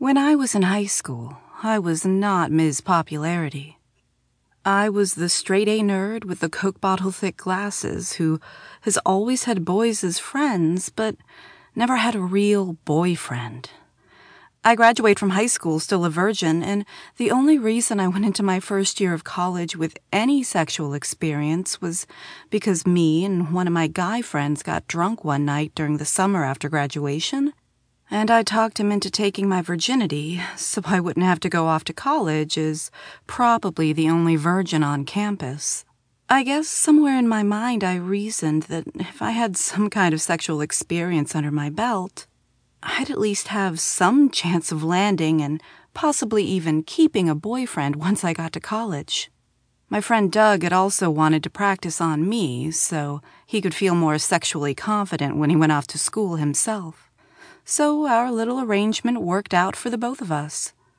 When I was in high school, I was not Ms. Popularity. I was the straight A nerd with the Coke bottle thick glasses who has always had boys as friends, but never had a real boyfriend. I graduated from high school still a virgin, and the only reason I went into my first year of college with any sexual experience was because me and one of my guy friends got drunk one night during the summer after graduation, and I talked him into taking my virginity so I wouldn't have to go off to college as probably the only virgin on campus. I guess somewhere in my mind I reasoned that if I had some kind of sexual experience under my belt, I'd at least have some chance of landing and possibly even keeping a boyfriend once I got to college. My friend Doug had also wanted to practice on me so he could feel more sexually confident when he went off to school himself. So our little arrangement worked out for the both of us.